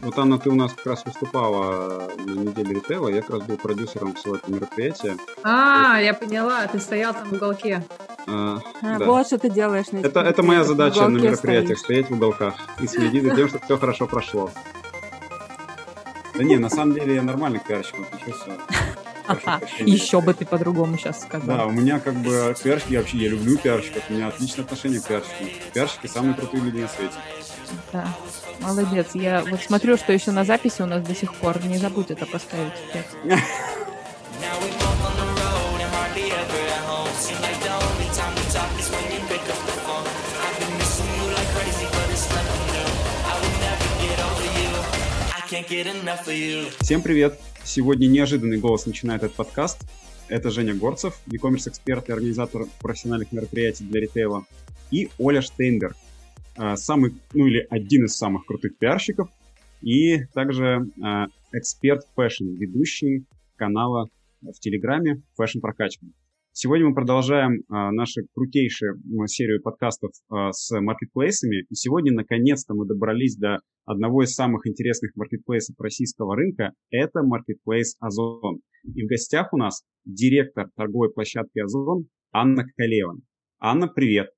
Вот, Анна, ты у нас как раз выступала на неделе ритейла, я как раз был продюсером всего этого мероприятия. А, я поняла, ты стоял там в уголке. А, а, да. Вот что ты делаешь. На это, это моя задача на мероприятиях, стоять в уголках и следить за тем, чтобы все хорошо прошло. Да не, на самом деле я нормально к пиарщикам отношусь. Еще бы ты по-другому сейчас сказал. Да, у меня как бы пиарщики, я вообще я люблю пиарщиков, у меня отличное отношение к пиарщикам. Пиарщики самые крутые люди на свете. Да, молодец. Я вот смотрю, что еще на записи у нас до сих пор. Не забудь это поставить. Всем привет! Сегодня неожиданный голос начинает этот подкаст. Это Женя Горцев, e-commerce эксперт и организатор профессиональных мероприятий для ритейла. И Оля Штейнберг, самый, ну или один из самых крутых пиарщиков. И также а, эксперт fashion, ведущий канала в Телеграме Fashion Прокачка. Сегодня мы продолжаем а, нашу крутейшую серию подкастов а, с маркетплейсами. И сегодня, наконец-то, мы добрались до одного из самых интересных маркетплейсов российского рынка. Это маркетплейс Озон. И в гостях у нас директор торговой площадки Озон Анна Калева. Анна, привет.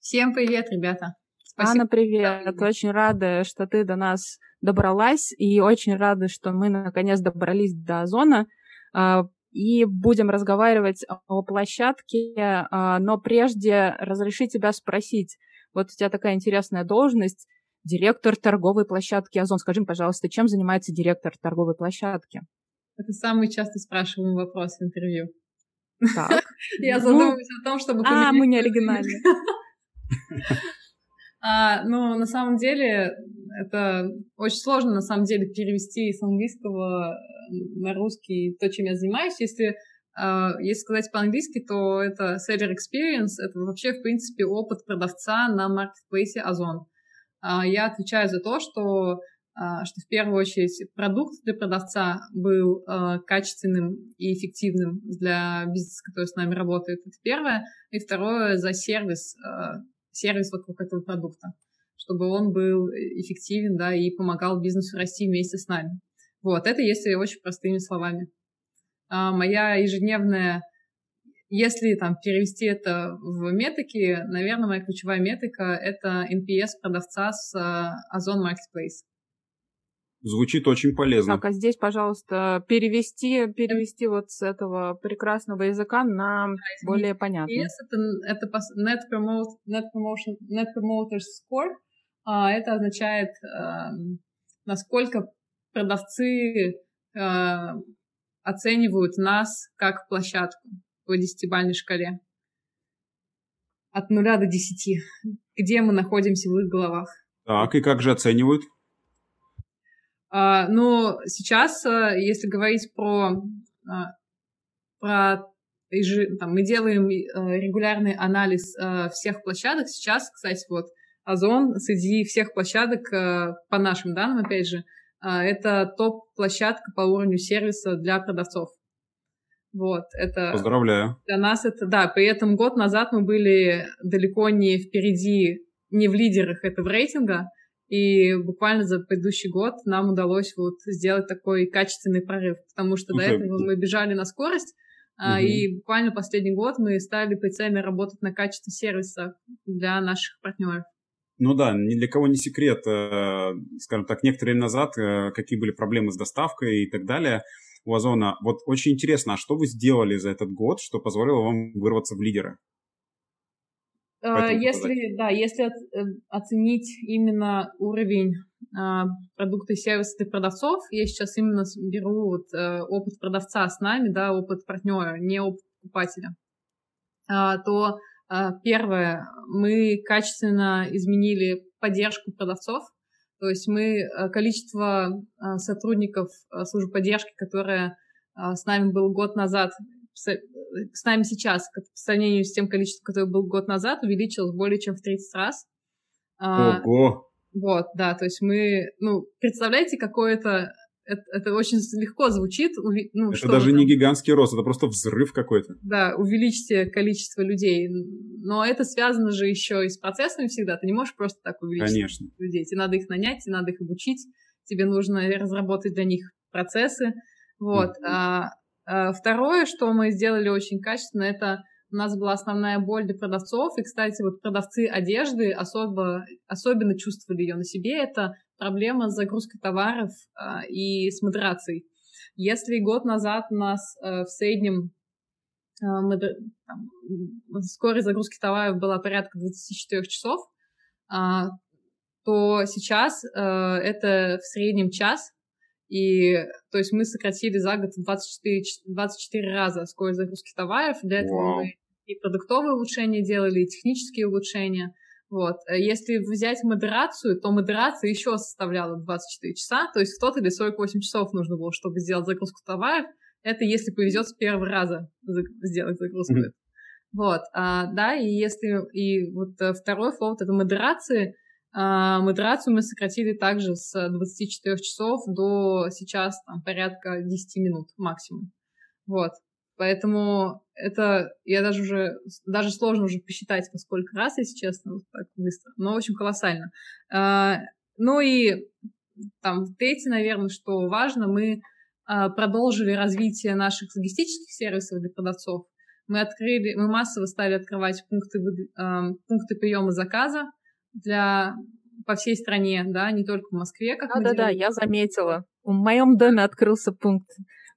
Всем привет, ребята. Спасибо. Анна, привет. Очень рада, что ты до нас добралась. И очень рада, что мы наконец добрались до Озона а, и будем разговаривать о площадке, а, но прежде разреши тебя спросить. Вот у тебя такая интересная должность, директор торговой площадки Озон. Скажи, пожалуйста, чем занимается директор торговой площадки? Это самый часто спрашиваемый вопрос в интервью. Так. Я ну, задумываюсь о том, чтобы... А, мы не оригинальны. А, ну, на самом деле, это очень сложно, на самом деле, перевести с английского на русский то, чем я занимаюсь. Если, uh, если сказать по-английски, то это seller experience, это вообще, в принципе, опыт продавца на маркетплейсе Озон. Uh, я отвечаю за то, что Uh, что в первую очередь продукт для продавца был uh, качественным и эффективным для бизнеса, который с нами работает. Это первое. И второе за сервис, uh, сервис вокруг этого продукта, чтобы он был эффективен, да, и помогал бизнесу расти вместе с нами. Вот, это если очень простыми словами. А моя ежедневная, если там перевести это в метрики, наверное, моя ключевая метрика — это NPS продавца с uh, Озон Marketplace. Звучит очень полезно. Так, а здесь, пожалуйста, перевести, перевести вот с этого прекрасного языка на да, более понятный. Yes, это, это net, promote, net, promotion, net Promoters Score. А, это означает, а, насколько продавцы э, оценивают нас как площадку по десятибальной шкале. От нуля до десяти. Где мы находимся в их головах. Так, и как же оценивают? А, ну, сейчас, э, если говорить про, а, про там, мы делаем э, регулярный анализ э, всех площадок. Сейчас, кстати, вот Озон среди всех площадок, по нашим данным, опять же, а, это топ-площадка по уровню сервиса для продавцов. Вот, это... Поздравляю. Для нас это, да, при этом год назад мы были далеко не впереди, не в лидерах этого рейтинга, и буквально за предыдущий год нам удалось вот сделать такой качественный прорыв, потому что до этого мы бежали на скорость, угу. и буквально последний год мы стали прицельно работать на качестве сервиса для наших партнеров. Ну да, ни для кого не секрет, э, скажем так, некоторые назад, э, какие были проблемы с доставкой и так далее у Озона. Вот очень интересно, а что вы сделали за этот год, что позволило вам вырваться в лидеры? Э, если, да, если оценить именно уровень продукта и сервиса для продавцов, я сейчас именно беру вот, опыт продавца с нами, да, опыт партнера, не опыт покупателя, то а, первое, мы качественно изменили поддержку продавцов, то есть мы э, количество а, сотрудников э, службы поддержки, которое а, с нами был год назад, с нами сейчас, по сравнению с тем количеством, которое был год назад, увеличилось более чем в 30 раз. Ого! Вот, да, то есть мы, ну, представляете, какое это это, это очень легко звучит. Ну, это даже там... не гигантский рост, это просто взрыв какой-то. Да, увеличьте количество людей. Но это связано же еще и с процессами всегда. Ты не можешь просто так увеличить Конечно. людей. Тебе надо их нанять, тебе надо их обучить. тебе нужно разработать для них процессы. Вот. Mm-hmm. А, а, второе, что мы сделали очень качественно, это у нас была основная боль для продавцов, и, кстати, вот продавцы одежды особо, особенно чувствовали ее на себе, это проблема с загрузкой товаров а, и с модерацией. Если год назад у нас а, в среднем там, скорость загрузки товаров была порядка 24 часов, а, то сейчас это в среднем час, и то есть мы сократили за год 24, 24 раза скорость загрузки товаров. Для этого wow. мы и продуктовые улучшения делали, и технические улучшения. Вот. Э, если взять модерацию, то модерация еще составляла 24 часа, то есть в тот или 48 часов нужно было, чтобы сделать загрузку товаров. Это если повезет с первого раза сделать загрузку. Mm-hmm. Вот, а, да, и если, и вот э, второй флоут это модерации, а, модерацию мы сократили также с 24 часов до сейчас там порядка 10 минут максимум. Вот, Поэтому это я даже уже даже сложно уже посчитать, во сколько раз, если честно, вот так быстро. Но очень колоссально. А, ну и там третье, наверное, что важно, мы а, продолжили развитие наших логистических сервисов для продавцов. Мы открыли, мы массово стали открывать пункты, а, пункты приема заказа для по всей стране, да, не только в Москве, как мы да, делали. да, я заметила. В моем доме открылся пункт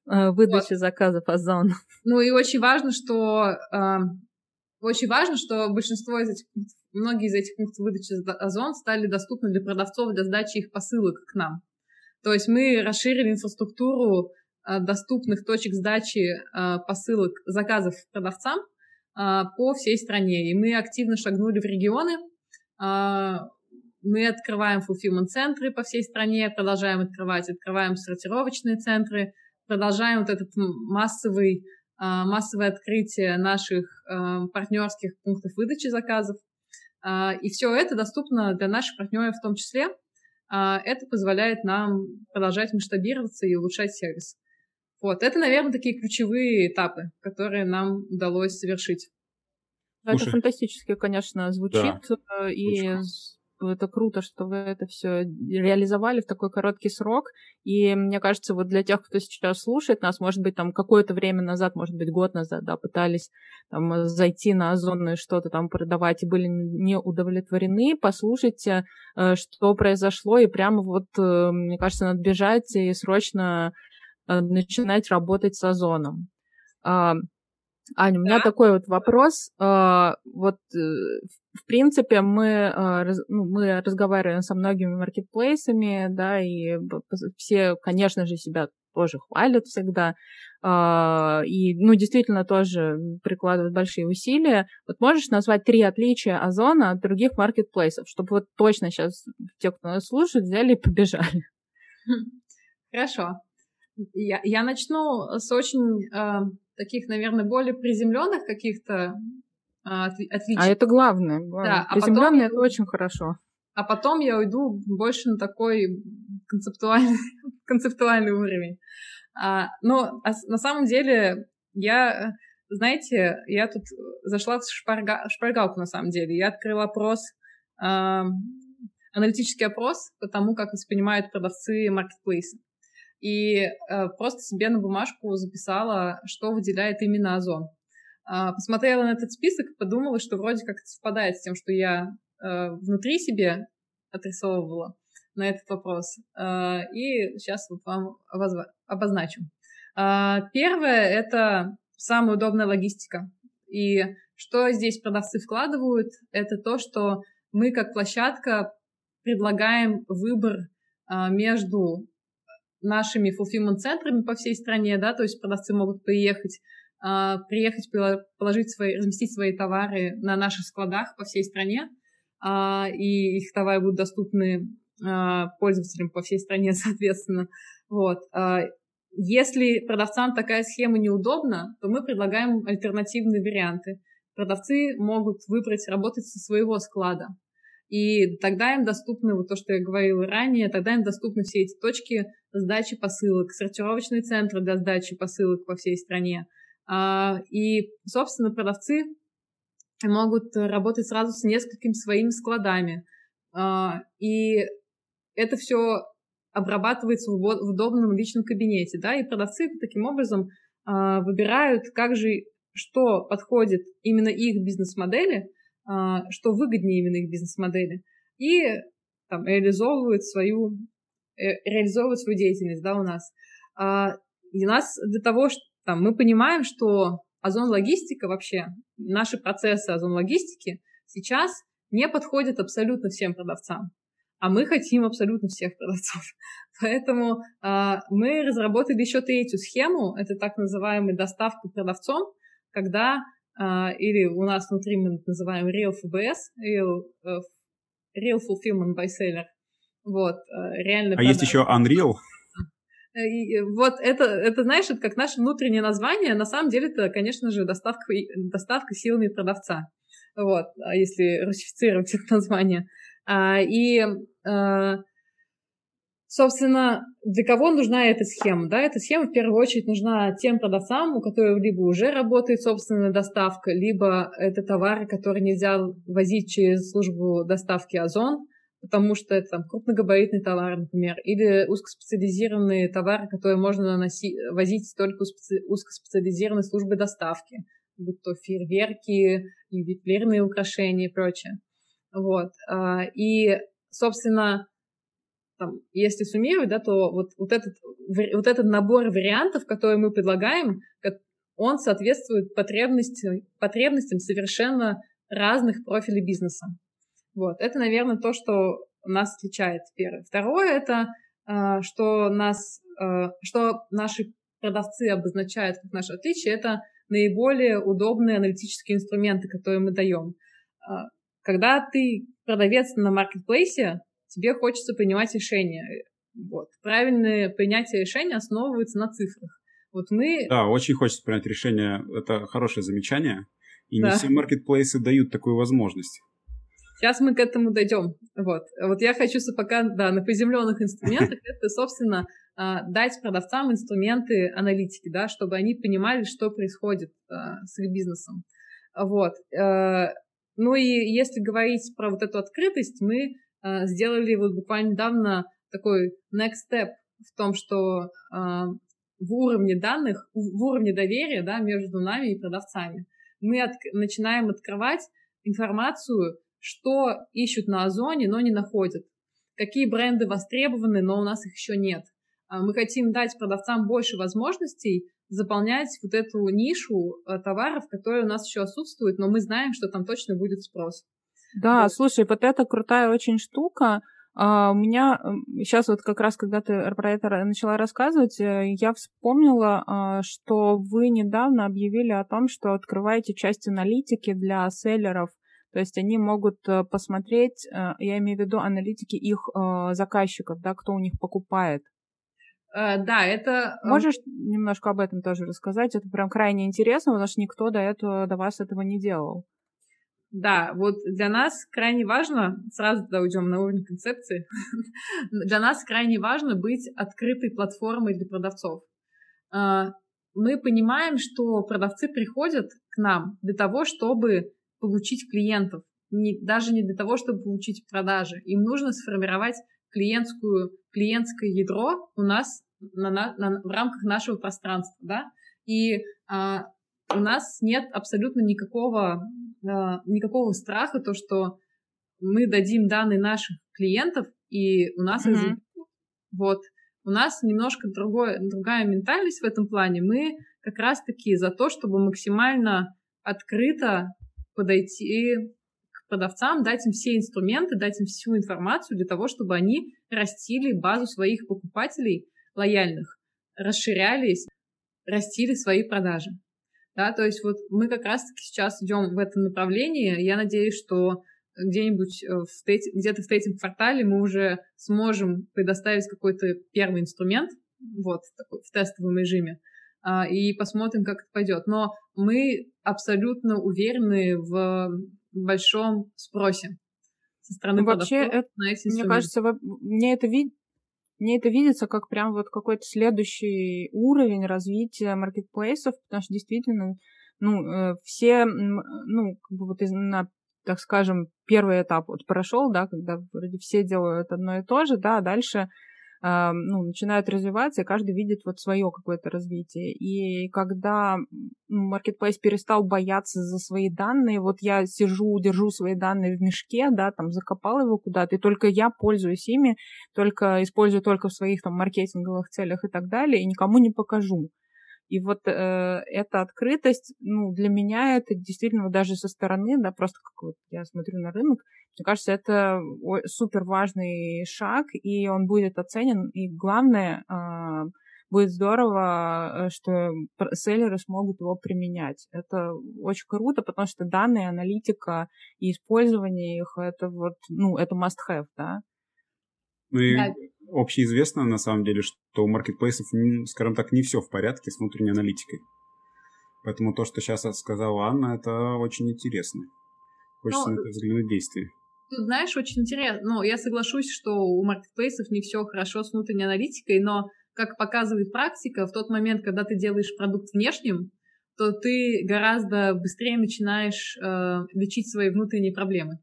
Э, выдачи вот. заказов Озон. Ну и очень важно, что э, очень важно, что большинство из этих многие из этих пунктов выдачи Озон стали доступны для продавцов для сдачи их посылок к нам. То есть мы расширили инфраструктуру э, доступных точек сдачи э, посылок заказов продавцам э, по всей стране. И мы активно шагнули в регионы. Э, мы открываем fulfillment-центры по всей стране, продолжаем открывать, открываем сортировочные центры, продолжаем вот этот массовый, а, массовое открытие наших а, партнерских пунктов выдачи заказов. А, и все это доступно для наших партнеров в том числе. Это позволяет нам продолжать масштабироваться и улучшать сервис. Вот, это, наверное, такие ключевые этапы, которые нам удалось совершить. Это фантастически, конечно, звучит. Да. Э, и это круто, что вы это все реализовали в такой короткий срок. И мне кажется, вот для тех, кто сейчас слушает нас, может быть, там какое-то время назад, может быть, год назад, да, пытались там зайти на Озон и что-то там продавать и были не удовлетворены, послушайте, э, что произошло, и прямо вот, э, мне кажется, надо бежать и срочно э, начинать работать с Озоном. Аня, у меня да? такой вот вопрос. А, вот, э, в принципе, мы, а, ну, мы разговариваем со многими маркетплейсами, да, и все, конечно же, себя тоже хвалят всегда. А, и, ну, действительно тоже прикладывают большие усилия. Вот можешь назвать три отличия Озона от других маркетплейсов, чтобы вот точно сейчас те, кто нас слушает, взяли и побежали? Хорошо. Я, я начну с очень таких, наверное, более приземленных каких-то а, отличий. А это главное. главное. Да, Приземленные а это очень хорошо. А потом я уйду больше на такой концептуальный, концептуальный уровень. А, но а, на самом деле я, знаете, я тут зашла в шпарга, шпаргалку на самом деле. Я открыла опрос, а, аналитический опрос по тому, как воспринимают продавцы маркетплейсы и э, просто себе на бумажку записала, что выделяет именно озон. Э, посмотрела на этот список, подумала, что вроде как это совпадает с тем, что я э, внутри себе отрисовывала на этот вопрос. Э, и сейчас вот вам обозначу. Э, первое — это самая удобная логистика. И что здесь продавцы вкладывают, это то, что мы как площадка предлагаем выбор а, между нашими fulfillment-центрами по всей стране, да, то есть продавцы могут приехать, э, приехать, положить свои, разместить свои товары на наших складах по всей стране, э, и их товары будут доступны э, пользователям по всей стране, соответственно. Вот. Если продавцам такая схема неудобна, то мы предлагаем альтернативные варианты. Продавцы могут выбрать работать со своего склада. И тогда им доступны, вот то, что я говорила ранее, тогда им доступны все эти точки сдачи посылок, сортировочные центры для сдачи посылок по всей стране. А, и, собственно, продавцы могут работать сразу с несколькими своими складами. А, и это все обрабатывается в удобном личном кабинете, да, и продавцы таким образом а, выбирают, как же, что подходит именно их бизнес-модели, что выгоднее именно их бизнес-модели, и там, реализовывают свою, э, реализовывают свою деятельность, да, у нас. А, и нас для того, что там, мы понимаем, что озон логистика вообще, наши процессы озон логистики сейчас не подходят абсолютно всем продавцам а мы хотим абсолютно всех продавцов. Поэтому э, мы разработали еще третью схему, это так называемая доставка продавцом, когда или у нас внутри мы называем Real FBS, Real, uh, Real Fulfillment by Seller. Вот, uh, реально. А продажа. есть еще Unreal? И вот это, это, знаешь, это как наше внутреннее название. На самом деле это, конечно же, доставка, доставка силами продавца. Вот, а если русифицировать это название. А, и, а, собственно, для кого нужна эта схема? Да, эта схема в первую очередь нужна тем продавцам, у которых либо уже работает собственная доставка, либо это товары, которые нельзя возить через службу доставки Озон, потому что это там крупногабаритный товар, например, или узкоспециализированные товары, которые можно носить, возить только узкоспециализированной службой доставки, будь то фейерверки, ювелирные украшения и прочее. Вот. А, и, собственно, там, если суммировать, да, то вот, вот, этот, вот этот набор вариантов, которые мы предлагаем, он соответствует потребностям, потребностям совершенно разных профилей бизнеса. Вот. Это, наверное, то, что нас отличает первое. Второе — это а, что нас, а, что наши продавцы обозначают как наше отличие, это наиболее удобные аналитические инструменты, которые мы даем. Когда ты продавец на маркетплейсе, тебе хочется принимать решения. Вот. Правильное принятие решения основывается на цифрах. Вот мы... Да, очень хочется принять решение. Это хорошее замечание. И да. не все маркетплейсы дают такую возможность. Сейчас мы к этому дойдем. Вот. Вот я хочу пока, да, на приземленных инструментах это, собственно, а, дать продавцам инструменты аналитики, да, чтобы они понимали, что происходит а, с их бизнесом. Вот. Э, ну и если говорить про вот эту открытость, мы сделали вот буквально недавно такой next step в том, что э, в уровне данных, в уровне доверия да, между нами и продавцами мы от, начинаем открывать информацию, что ищут на Озоне, но не находят. Какие бренды востребованы, но у нас их еще нет. Мы хотим дать продавцам больше возможностей заполнять вот эту нишу э, товаров, которые у нас еще отсутствуют, но мы знаем, что там точно будет спрос. Да, вот. слушай, вот это крутая очень штука. Uh, у меня сейчас вот как раз, когда ты про это начала рассказывать, э, я вспомнила, uh, что вы недавно объявили о том, что открываете часть аналитики для селлеров. То есть они могут э, посмотреть, я имею в виду аналитики их заказчиков, да, кто у них покупает. Э, да, это... Э, Можешь немножко об этом тоже рассказать? Это прям крайне интересно, потому что никто до этого, до вас этого не делал. Да, вот для нас крайне важно, сразу тогда уйдем на уровень концепции, для нас крайне важно быть открытой платформой для продавцов. Э, мы понимаем, что продавцы приходят к нам для того, чтобы получить клиентов, не, даже не для того, чтобы получить продажи. Им нужно сформировать клиентскую, клиентское ядро у нас на, на, на, в рамках нашего пространства, да, и а, у нас нет абсолютно никакого, а, никакого страха, то, что мы дадим данные наших клиентов, и у нас mm-hmm. вот у нас немножко другой, другая ментальность в этом плане. Мы как раз-таки за то, чтобы максимально открыто подойти к продавцам, дать им все инструменты, дать им всю информацию для того, чтобы они растили базу своих покупателей лояльных, расширялись, растили свои продажи. Да, то есть вот мы как раз-таки сейчас идем в этом направлении. Я надеюсь, что где-нибудь э, в трети, где-то в третьем квартале мы уже сможем предоставить какой-то первый инструмент, вот, такой, в тестовом режиме, а, и посмотрим, как это пойдет. Но мы абсолютно уверены в большом спросе со стороны ну, Вообще, это, на эти Мне кажется, мне это вид мне это видится как прям вот какой-то следующий уровень развития маркетплейсов, потому что действительно, ну, э, все, ну, как бы вот из, на, так скажем, первый этап вот прошел, да, когда вроде все делают одно и то же, да, а дальше ну, начинают развиваться, и каждый видит вот свое какое-то развитие. И когда Marketplace перестал бояться за свои данные, вот я сижу, держу свои данные в мешке, да, там закопал его куда-то, и только я пользуюсь ими, только использую только в своих там маркетинговых целях и так далее, и никому не покажу. И вот э, эта открытость, ну, для меня это действительно даже со стороны, да, просто как вот я смотрю на рынок, мне кажется, это супер важный шаг, и он будет оценен. И главное, э, будет здорово, э, что селлеры смогут его применять. Это очень круто, потому что данные, аналитика и использование их, это вот, ну, это must-have, да. Ну и да. Общеизвестно, на самом деле, что у маркетплейсов, скажем так, не все в порядке с внутренней аналитикой. Поэтому то, что сейчас сказала Анна, это очень интересно. Хочется ну, на это взглянуть в действии. Тут, знаешь, очень интересно. Ну, я соглашусь, что у маркетплейсов не все хорошо с внутренней аналитикой, но, как показывает практика, в тот момент, когда ты делаешь продукт внешним, то ты гораздо быстрее начинаешь э, лечить свои внутренние проблемы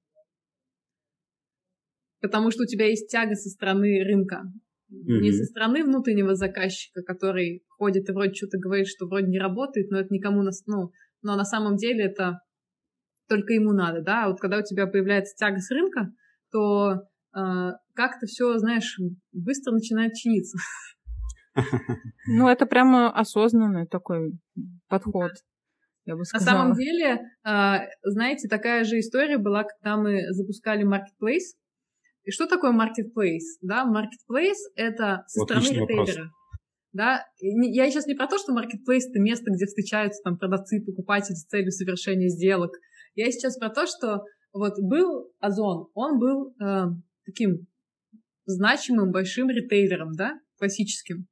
потому что у тебя есть тяга со стороны рынка. Mm-hmm. Не со стороны внутреннего заказчика, который ходит и вроде что-то говорит, что вроде не работает, но это никому, нас, ну, но на самом деле это только ему надо, да, а вот когда у тебя появляется тяга с рынка, то э, как-то все, знаешь, быстро начинает чиниться. Ну, это прямо осознанный такой подход. Я бы сказала. На самом деле, э, знаете, такая же история была, когда мы запускали Marketplace, и что такое marketplace? Да, marketplace — это со стороны ритейлера. Да, я сейчас не про то, что marketplace — это место, где встречаются там продавцы и покупатели с целью совершения сделок. Я сейчас про то, что вот был Озон, он был э, таким значимым большим ритейлером, да, классическим.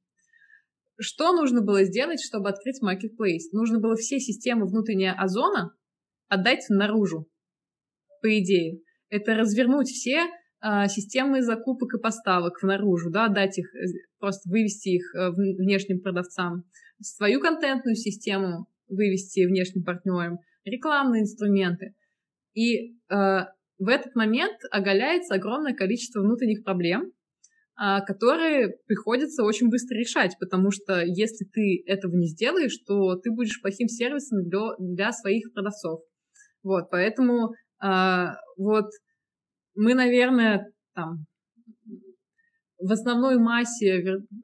Что нужно было сделать, чтобы открыть marketplace? Нужно было все системы внутреннего Озона отдать наружу, по идее. Это развернуть все системы закупок и поставок наружу, да, дать их, э, просто вывести их э, внешним продавцам, свою контентную систему вывести внешним партнерам, рекламные инструменты. И э, в этот момент оголяется огромное количество внутренних проблем, э, которые приходится очень быстро решать, потому что если ты этого не сделаешь, то ты будешь плохим сервисом для, для своих продавцов. Вот, поэтому э, вот мы, наверное, там в основной массе,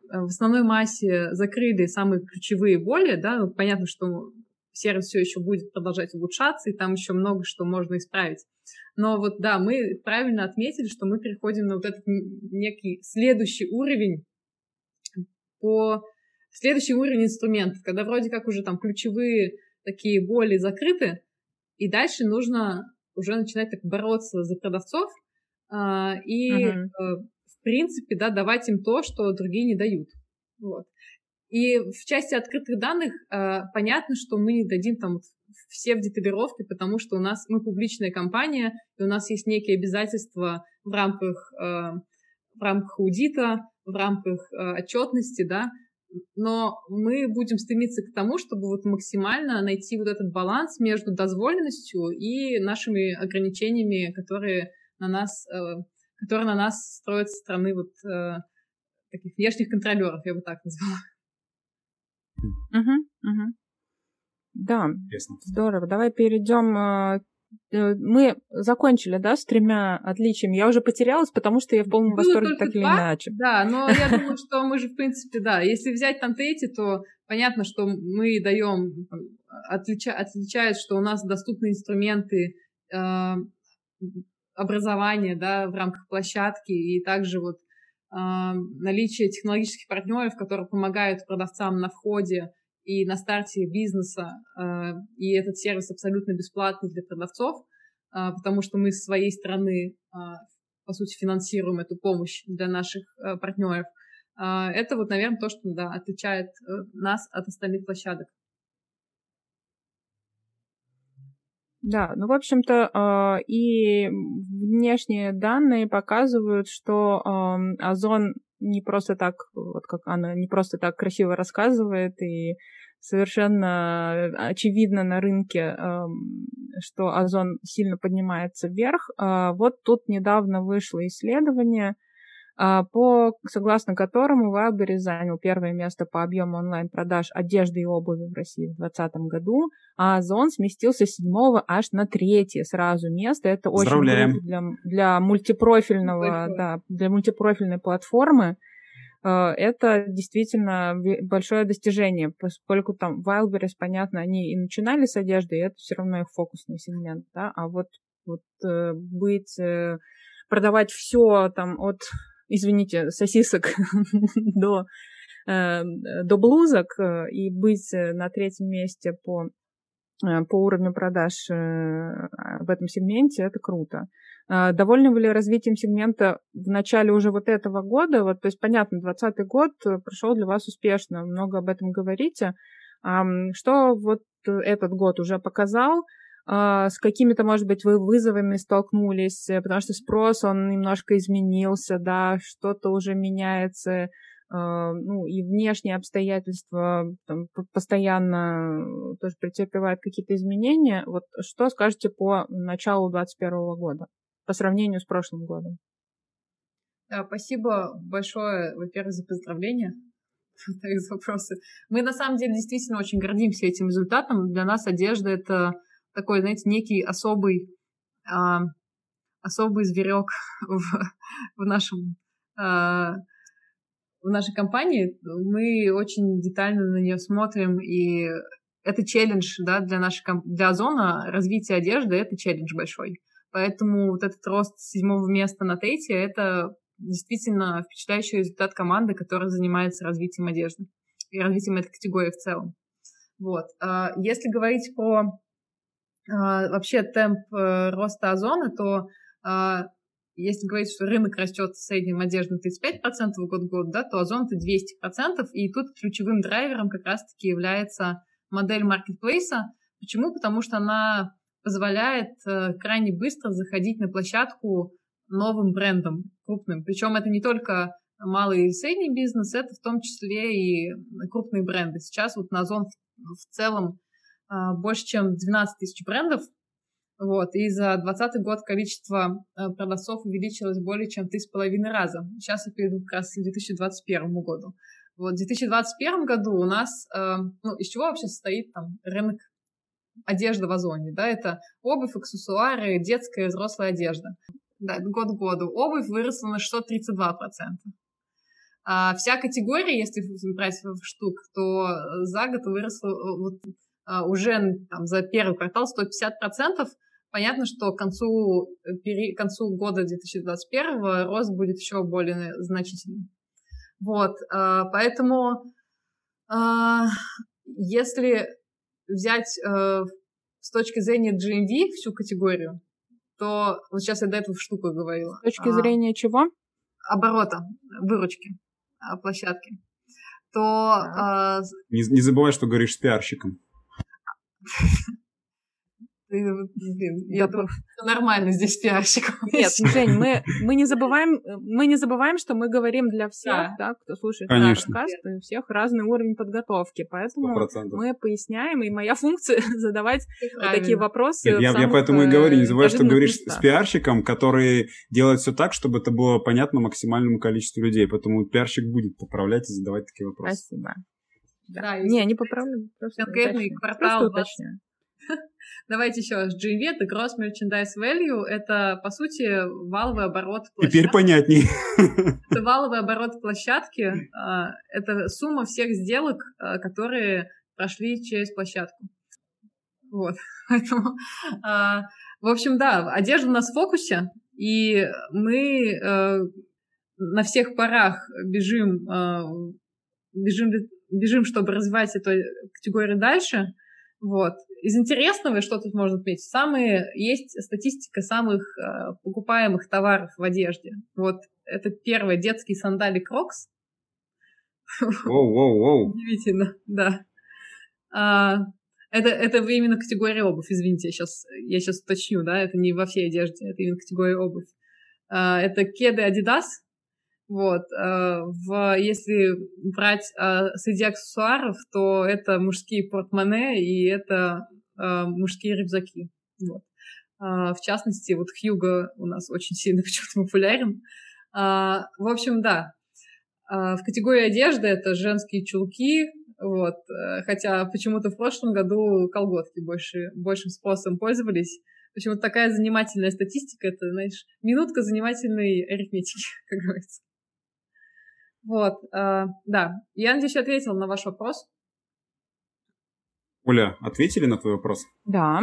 в основной массе закрыли самые ключевые боли, да, ну, понятно, что сервис все еще будет продолжать улучшаться, и там еще много что можно исправить. Но вот да, мы правильно отметили, что мы переходим на вот этот некий следующий уровень по следующий уровень инструментов, когда вроде как уже там ключевые такие боли закрыты, и дальше нужно уже начинать так бороться за продавцов, а, и, uh-huh. в принципе, да, давать им то, что другие не дают. Вот. И в части открытых данных а, понятно, что мы не дадим там все в деталировке, потому что у нас мы публичная компания, и у нас есть некие обязательства в рамках, в рамках аудита, в рамках отчетности, да, но мы будем стремиться к тому, чтобы вот максимально найти вот этот баланс между дозволенностью и нашими ограничениями, которые на нас, э, которые на нас строят со стороны вот э, таких внешних контролеров, я бы так назвала. Угу, угу. Да, Интересно. здорово. Давай перейдем э, мы закончили, да, с тремя отличиями. Я уже потерялась, потому что я в полном Было восторге так или иначе. Да, но я думаю, что мы же, в принципе, да, если взять там третий, то понятно, что мы даем, отлича, отличает, что у нас доступны инструменты э, образования, да, в рамках площадки, и также вот э, наличие технологических партнеров, которые помогают продавцам на входе и на старте бизнеса, э, и этот сервис абсолютно бесплатный для продавцов, э, потому что мы с своей стороны, э, по сути, финансируем эту помощь для наших партнеров. Это вот, наверное, то, что да, отличает нас от остальных площадок. Да, ну, в общем-то, э, и внешние данные показывают, что Озон не просто так, вот как она не просто так красиво рассказывает, и совершенно очевидно на рынке, что Озон сильно поднимается вверх. Э, вот тут недавно вышло исследование, а, по, согласно которому Wildberries занял первое место по объему онлайн-продаж одежды и обуви в России в 2020 году, а Озон сместился с седьмого аж на третье сразу место. Это очень круто для, для мультипрофильного, да, для мультипрофильной платформы. А, это действительно большое достижение, поскольку там Wildberries, понятно, они и начинали с одежды, и это все равно их фокусный сегмент, да, а вот, вот э, быть, э, продавать все там от извините, сосисок до, э, до блузок э, и быть на третьем месте по, э, по уровню продаж в этом сегменте, это круто. Довольны вы ли развитием сегмента в начале уже вот этого года? Вот, то есть, понятно, 2020 год прошел для вас успешно, много об этом говорите. Что вот этот год уже показал? А, с какими-то, может быть, вы вызовами столкнулись, э, потому что спрос, он немножко изменился, да, что-то уже меняется, а, ну, и внешние обстоятельства там, постоянно тоже претерпевают какие-то изменения. Вот что скажете по началу 2021 года по сравнению с прошлым годом? Да, спасибо большое, во-первых, за поздравления за вопросы. Мы на самом деле действительно очень гордимся этим результатом. Для нас одежда это такой, знаете, некий особый, а, особый зверек в, в нашем а, в нашей компании. Мы очень детально на нее смотрим, и это челлендж да, для нашей для Озона. Развитие одежды — это челлендж большой. Поэтому вот этот рост седьмого места на третье — это действительно впечатляющий результат команды, которая занимается развитием одежды и развитием этой категории в целом. Вот. А, если говорить про вообще темп э, роста озона, то а, если говорить, что рынок растет в среднем одежды на 35% год в год, да, то озон это 200%, и тут ключевым драйвером как раз-таки является модель маркетплейса. Почему? Потому что она позволяет э, крайне быстро заходить на площадку новым брендом, крупным. Причем это не только малый и средний бизнес, это в том числе и крупные бренды. Сейчас вот на Озон в целом а, больше, чем 12 тысяч брендов. Вот, и за 2020 год количество э, продавцов увеличилось более чем в 3,5 раза. Сейчас я перейду как раз к 2021 году. Вот, в 2021 году у нас, э, ну, из чего вообще состоит там рынок одежды в Озоне, да, это обувь, аксессуары, детская и взрослая одежда. Да, год к году. Обувь выросла на 632%. А вся категория, если брать в штук, то за год выросла вот, а, уже там, за первый квартал 150%. Понятно, что к концу, э, к концу года 2021 рост будет еще более значительным. Вот, а, поэтому а, если взять э, с точки зрения GMV всю категорию, то вот сейчас я до этого в штуку говорила. С точки зрения чего? Оборота, выручки площадки. То... Не, не забывай, что говоришь с пиарщиком. Блин, я думаю, нормально здесь пиарщик. Нет, Жень, мы, мы, не забываем, мы не забываем, что мы говорим для всех, да, да кто слушает Конечно. наш подкаст, у всех разный уровень подготовки, поэтому 100%. мы поясняем, и моя функция задавать Правильно. такие вопросы. Нет, я, я поэтому и говорю, не забывай, что говоришь местах. с пиарщиком, который делает все так, чтобы это было понятно максимальному количеству людей, поэтому пиарщик будет поправлять и задавать такие вопросы. Спасибо. Да. да не, не поправлю. Просто конкретный квартал. Просто уточняю. Давайте еще раз. GMV — это Gross Merchandise Value. Это, по сути, валовый оборот площадки. Теперь понятней. Это валовый оборот площадки. А, это сумма всех сделок, а, которые прошли через площадку. Вот. Поэтому, а, в общем, да, одежда у нас в фокусе, и мы на всех парах бежим, бежим бежим, чтобы развивать эту категорию дальше. Вот. Из интересного, что тут можно отметить, самые, есть статистика самых э, покупаемых товаров в одежде. Вот это первое, детские сандали Crocs. Воу-воу-воу. Удивительно, да. А, это, это именно категория обувь, извините, я сейчас, я сейчас уточню, да, это не во всей одежде, это именно категория обувь. А, это кеды Adidas, вот. Э, в, если брать э, среди аксессуаров, то это мужские портмоне и это э, мужские рюкзаки. Вот. В частности, вот Хьюго у нас очень сильно почему-то популярен. В общем, да. В категории одежды это женские чулки, вот. Хотя почему-то в прошлом году колготки больше, большим спросом пользовались. Почему-то такая занимательная статистика, это, знаешь, минутка занимательной арифметики, как говорится. Вот, э, да. Я, надеюсь, ответила на ваш вопрос. Оля, ответили на твой вопрос? Да.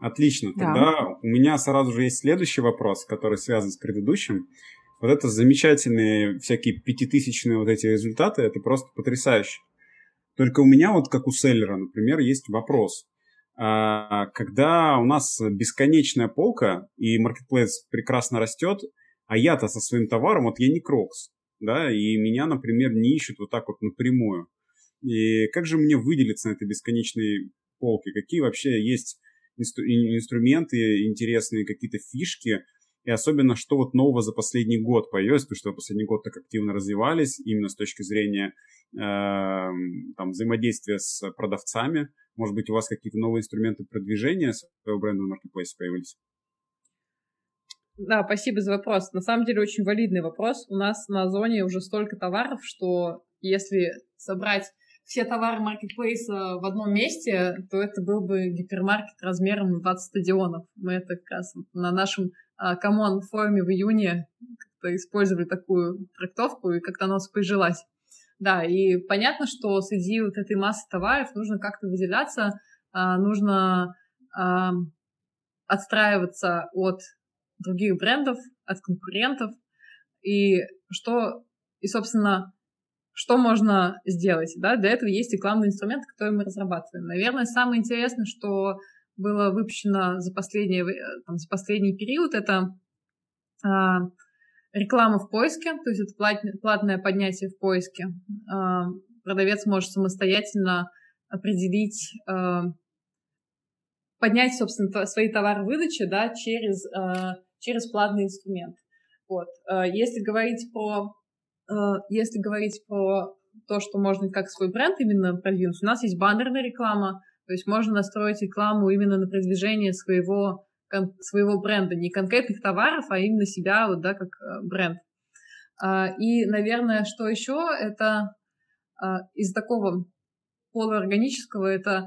Отлично. Тогда да. у меня сразу же есть следующий вопрос, который связан с предыдущим. Вот это замечательные всякие пятитысячные вот эти результаты, это просто потрясающе. Только у меня вот как у селлера, например, есть вопрос. А, когда у нас бесконечная полка и маркетплейс прекрасно растет, а я-то со своим товаром, вот я не Crocs, да, и меня, например, не ищут вот так вот напрямую. И как же мне выделиться на этой бесконечной полке? Какие вообще есть инстру- инструменты интересные, какие-то фишки, и особенно, что вот нового за последний год появилось, потому что последний год так активно развивались, именно с точки зрения э, там, взаимодействия с продавцами. Может быть, у вас какие-то новые инструменты продвижения своего бренда в маркетплейсе появились? Да, спасибо за вопрос. На самом деле очень валидный вопрос. У нас на зоне уже столько товаров, что если собрать все товары маркетплейса в одном месте, то это был бы гипермаркет размером 20 стадионов. Мы это как раз на нашем E-COM'ON форуме в июне как-то использовали такую трактовку, и как-то она нас прижилась. Да, и понятно, что среди вот этой массы товаров нужно как-то выделяться, а, нужно отстраиваться от других брендов, от конкурентов, и что, и, собственно, что можно сделать, да, для этого есть рекламные инструменты, которые мы разрабатываем. Наверное, самое интересное, что было выпущено за, последнее, там, за последний период, это а, реклама в поиске, то есть это платное, платное поднятие в поиске. А, продавец может самостоятельно определить, а, поднять, собственно, свои товары выдачи да, через, а, через платный инструмент. Вот. А, если говорить про Э, если говорить про то, что можно как свой бренд именно продвинуть, у нас есть баннерная реклама, то есть можно настроить рекламу именно на продвижение своего, своего бренда, не конкретных товаров, а именно себя, вот, да, как э, бренд. А, и, наверное, что еще, это из такого полуорганического, это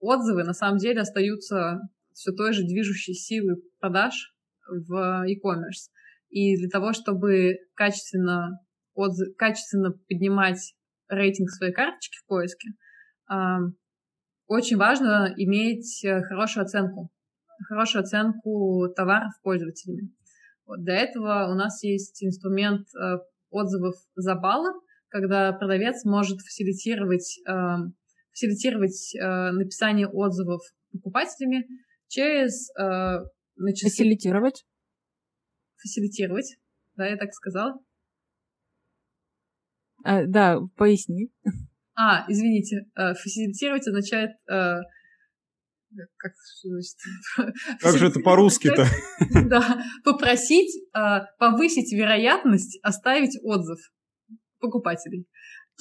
отзывы на самом деле остаются все той же движущей силы продаж в e-commerce. И для того, чтобы качественно отзыв, качественно поднимать рейтинг своей карточки в поиске, очень важно иметь э, хорошую оценку, хорошую оценку товаров пользователями. Вот для этого у нас есть инструмент э, отзывов за баллы, когда продавец может фасилитировать, фасилитировать э, написание отзывов покупателями через... Начисление... Фасилитировать? Фасилитировать, да, я так сказала. А, да, поясни. А, извините, э, фасилитировать означает... Э, как, значит, как же это по-русски-то? Да, попросить э, повысить вероятность оставить отзыв покупателей.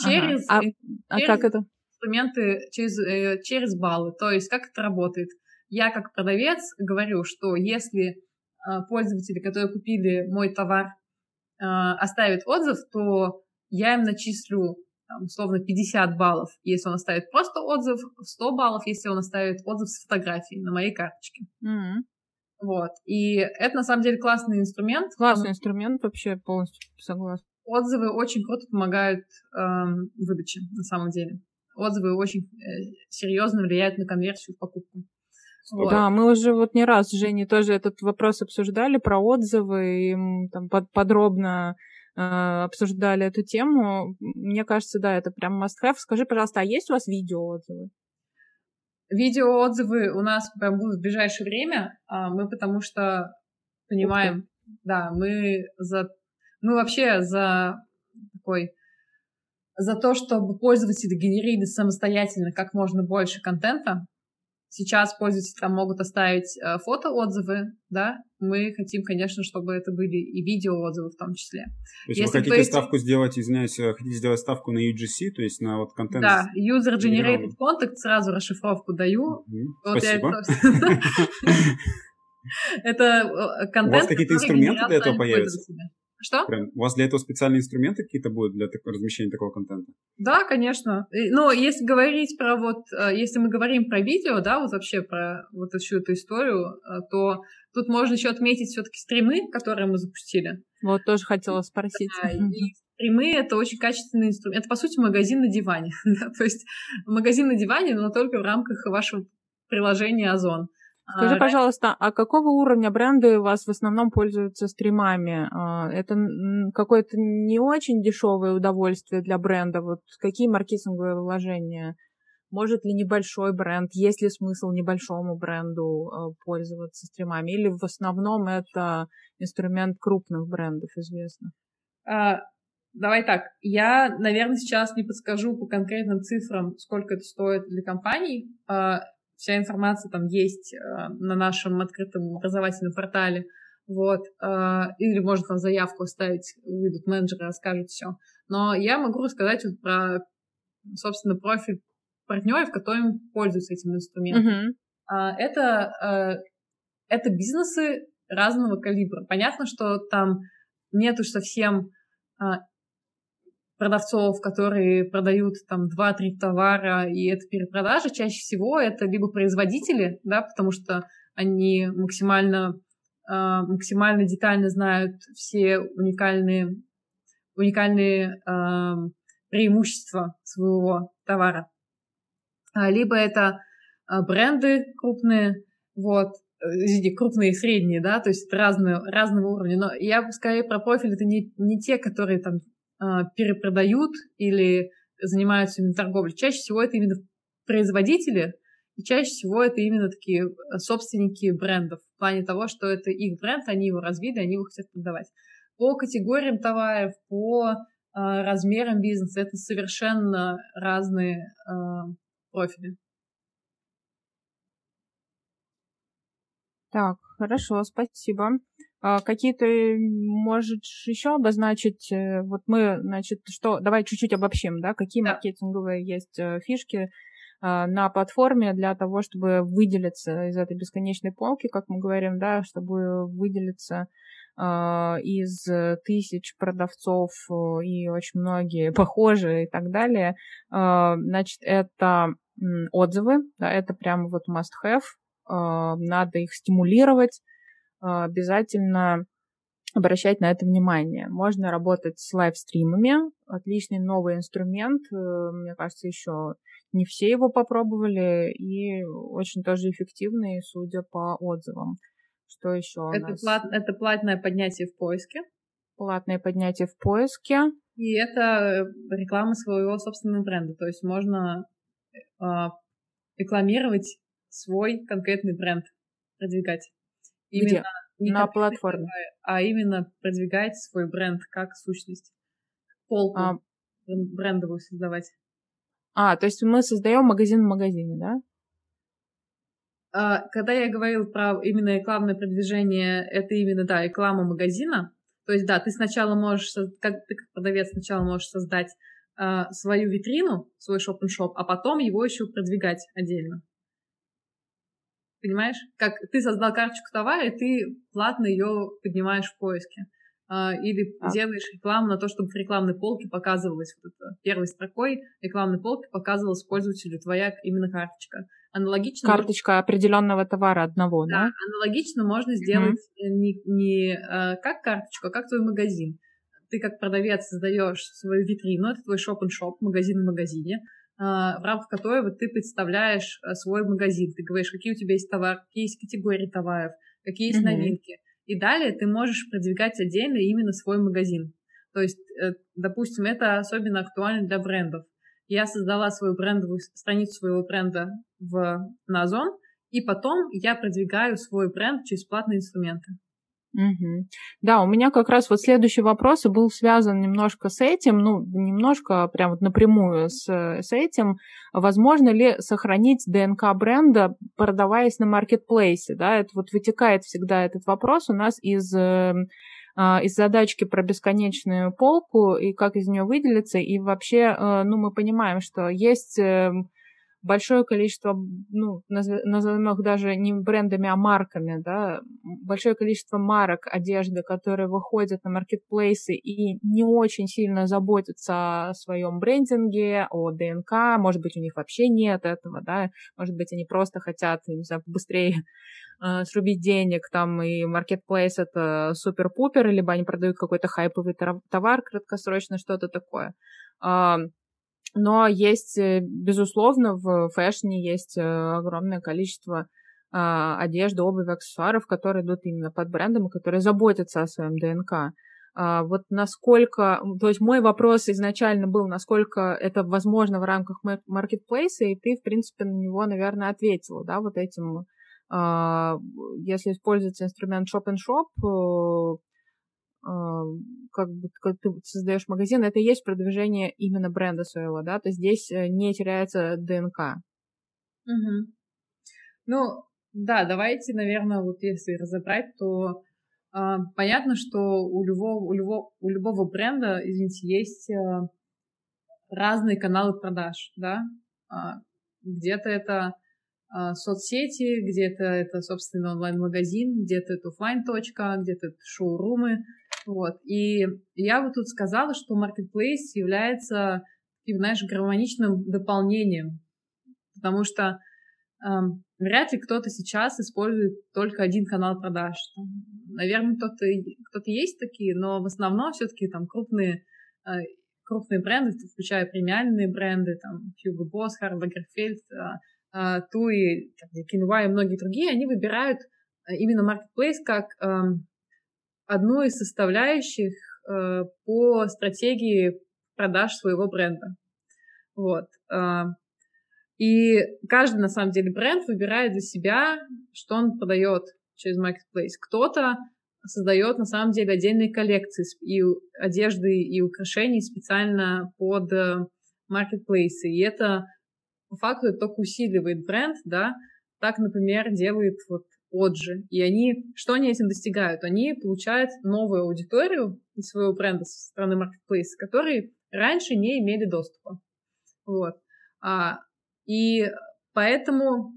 Через, ага. а, а как это? инструменты через, через баллы. То есть как это работает? Я как продавец говорю, что если пользователи, которые купили мой товар, оставят отзыв, то я им начислю там, условно 50 баллов, если он оставит просто отзыв, 100 баллов, если он оставит отзыв с фотографией на моей карточке. Mm-hmm. Вот. И это на самом деле классный инструмент. Классный инструмент, вообще полностью согласна. Отзывы очень круто помогают эм, выдаче, на самом деле. Отзывы очень э, серьезно влияют на конверсию в покупку. Вот. Да, мы уже вот не раз с Женей тоже этот вопрос обсуждали про отзывы, и там под, подробно Э, обсуждали эту тему. Мне кажется, да, это прям must-have. Скажи, пожалуйста, а есть у вас видеоотзывы? Видеоотзывы у нас прям будут в ближайшее время. А мы потому что понимаем, да, мы за... Мы вообще за такой за то, чтобы пользователи генерили самостоятельно как можно больше контента, Сейчас пользователи там могут оставить э, фотоотзывы, да, мы хотим, конечно, чтобы это были и видеоотзывы в том числе. То есть Если вы хотите ставку сделать, извиняюсь, э, хотите сделать ставку на UGC, то есть на вот контент? Да, User Generated Contact, сразу расшифровку даю. Спасибо. Это э, контент, У вас какие-то инструменты для этого появятся? Что? Прям, у вас для этого специальные инструменты какие-то будут для так, размещения такого контента? Да, конечно. Но если говорить про вот, э, если мы говорим про видео, да, вот вообще про вот всю эту историю, э, то тут можно еще отметить все-таки стримы, которые мы запустили. Вот тоже хотела спросить. Да, и стримы — это очень качественный инструмент. Это, по сути, магазин на диване. да? То есть магазин на диване, но только в рамках вашего приложения Озон. Скажи, а, пожалуйста, а какого уровня бренды у вас в основном пользуются стримами? А, это какое-то не очень дешевое удовольствие для бренда? Вот какие маркетинговые вложения? Может ли небольшой бренд, есть ли смысл небольшому бренду а, пользоваться стримами? Или в основном это инструмент крупных брендов известных? А, давай так, я, наверное, сейчас не подскажу по конкретным цифрам, сколько это стоит для компаний. Вся информация там есть э, на нашем открытом образовательном портале. Вот. Э, или можно там заявку оставить, выйдут менеджеры, расскажут все. Но я могу рассказать вот про, собственно, профиль партнеров, которые пользуются этим инструментом. Uh-huh. Это, э, это бизнесы разного калибра. Понятно, что там нет уж совсем продавцов, которые продают там 2-3 товара, и это перепродажа, чаще всего это либо производители, да, потому что они максимально, э, максимально детально знают все уникальные, уникальные э, преимущества своего товара. А, либо это бренды крупные, вот, извини, крупные и средние, да, то есть разные, разного уровня. Но я бы скорее про профиль, это не, не те, которые там а, перепродают или занимаются именно торговлей. Чаще всего это именно производители, и чаще всего это именно такие э, собственники брендов, в плане того, что это их бренд, они его развили, они его хотят продавать. По категориям товаров, по э, размерам бизнеса это совершенно разные э, профили. Так, хорошо, спасибо. А какие ты можешь еще обозначить? Э, вот мы, значит, что, давай чуть-чуть обобщим, да, какие да. маркетинговые есть э, фишки а, на платформе для того, чтобы выделиться из этой бесконечной полки, как мы говорим, да, чтобы выделиться а, из тысяч продавцов э, и очень многие похожие и так далее. Значит, это отзывы, да, это прямо вот must have, надо их стимулировать, обязательно обращать на это внимание. Можно работать с лайвстримами, отличный новый инструмент, э, мне кажется, еще не все его попробовали, и очень тоже эффективный, судя по отзывам. Что еще это, нас? плат, это платное поднятие в поиске. Платное поднятие в поиске. И это э, реклама своего собственного бренда. То есть можно э, рекламировать свой конкретный бренд, продвигать. Именно Где? На платформе. А именно продвигать свой бренд как сущность. Полку а... брендовую создавать. А, то есть мы создаем магазин в магазине, да? А, когда я говорил про именно рекламное продвижение, это именно, да, реклама магазина. То есть, да, ты сначала можешь, как ты как продавец сначала можешь создать а, свою витрину, свой шоп-н-шоп, а потом его еще продвигать отдельно. Понимаешь? Как ты создал карточку товара, и ты платно ее поднимаешь в поиске. А, или а. делаешь рекламу на то, чтобы в рекламной полке показывалась вот это первой строкой рекламной полки показывалась пользователю твоя именно карточка. Аналогично. Карточка можно... определенного товара одного, да? Да, аналогично можно сделать mm-hmm. не, не а, как карточку, а как твой магазин. Ты как продавец создаешь свою витрину, это твой шоп-н-шоп, магазин в магазине, в рамках которой вот ты представляешь а, свой магазин. Ты говоришь, какие у тебя есть товары, какие есть категории товаров, какие есть mm-hmm. новинки. И далее ты можешь продвигать отдельно именно свой магазин. То есть, э, допустим, это особенно актуально для брендов. Я создала свою брендовую страницу своего бренда в Назон, и потом я продвигаю свой бренд через платные инструменты. Угу. Да, у меня как раз вот следующий вопрос и был связан немножко с этим, ну, немножко, прям вот напрямую с, с этим. Возможно ли сохранить ДНК бренда, продаваясь на маркетплейсе, да, это вот вытекает всегда этот вопрос у нас из э, а, из задачки про бесконечную полку и как из нее выделиться. И вообще, э, ну, мы понимаем, что есть большое количество, ну, назовем их даже не брендами, а марками, да, большое количество марок одежды, которые выходят на маркетплейсы и не очень сильно заботятся о своем брендинге, о ДНК, может быть, у них вообще нет этого, да, может быть, они просто хотят, не знаю, быстрее э, срубить денег, там, и маркетплейс это супер-пупер, либо они продают какой-то хайповый товар краткосрочно, что-то такое. Но есть, э, безусловно, в фэшне есть э, огромное количество а, одежды, обуви, аксессуаров, которые идут именно под брендом и которые заботятся о своем ДНК. А, вот насколько, то есть мой вопрос изначально был, насколько это возможно в рамках маркетплейса, и ты, в принципе, на него, наверное, ответила, да, вот этим, а, если используется инструмент Shop and Shop, как бы как ты создаешь магазин, это и есть продвижение именно бренда своего, да, то здесь э, не теряется ДНК. Угу. Ну, да, давайте, наверное, вот если разобрать, то э, понятно, что у любого, у, любого, у любого бренда, извините, есть э, разные каналы продаж, да, э, где-то это соцсети, где-то это, собственно, онлайн-магазин, где-то это офлайн точка где-то это шоурумы, вот. И я бы тут сказала, что Marketplace является таким, знаешь, гармоничным дополнением, потому что эм, вряд ли кто-то сейчас использует только один канал продаж. Там, наверное, кто-то кто есть такие, но в основном все-таки там крупные э, крупные бренды, включая премиальные бренды, там Hugo Boss, Karl Lagerfeld, э, э, Tui, Кинуа и многие другие, они выбирают э, именно Marketplace как эм, одну из составляющих э, по стратегии продаж своего бренда. Вот. Э, и каждый, на самом деле, бренд выбирает для себя, что он продает через Marketplace. Кто-то создает, на самом деле, отдельные коллекции и одежды, и украшений специально под Marketplace. И это, по факту, только усиливает бренд, да. Так, например, делает вот Оджи. И они, что они этим достигают? Они получают новую аудиторию своего бренда со стороны Marketplace, которые раньше не имели доступа. Вот. А, и поэтому,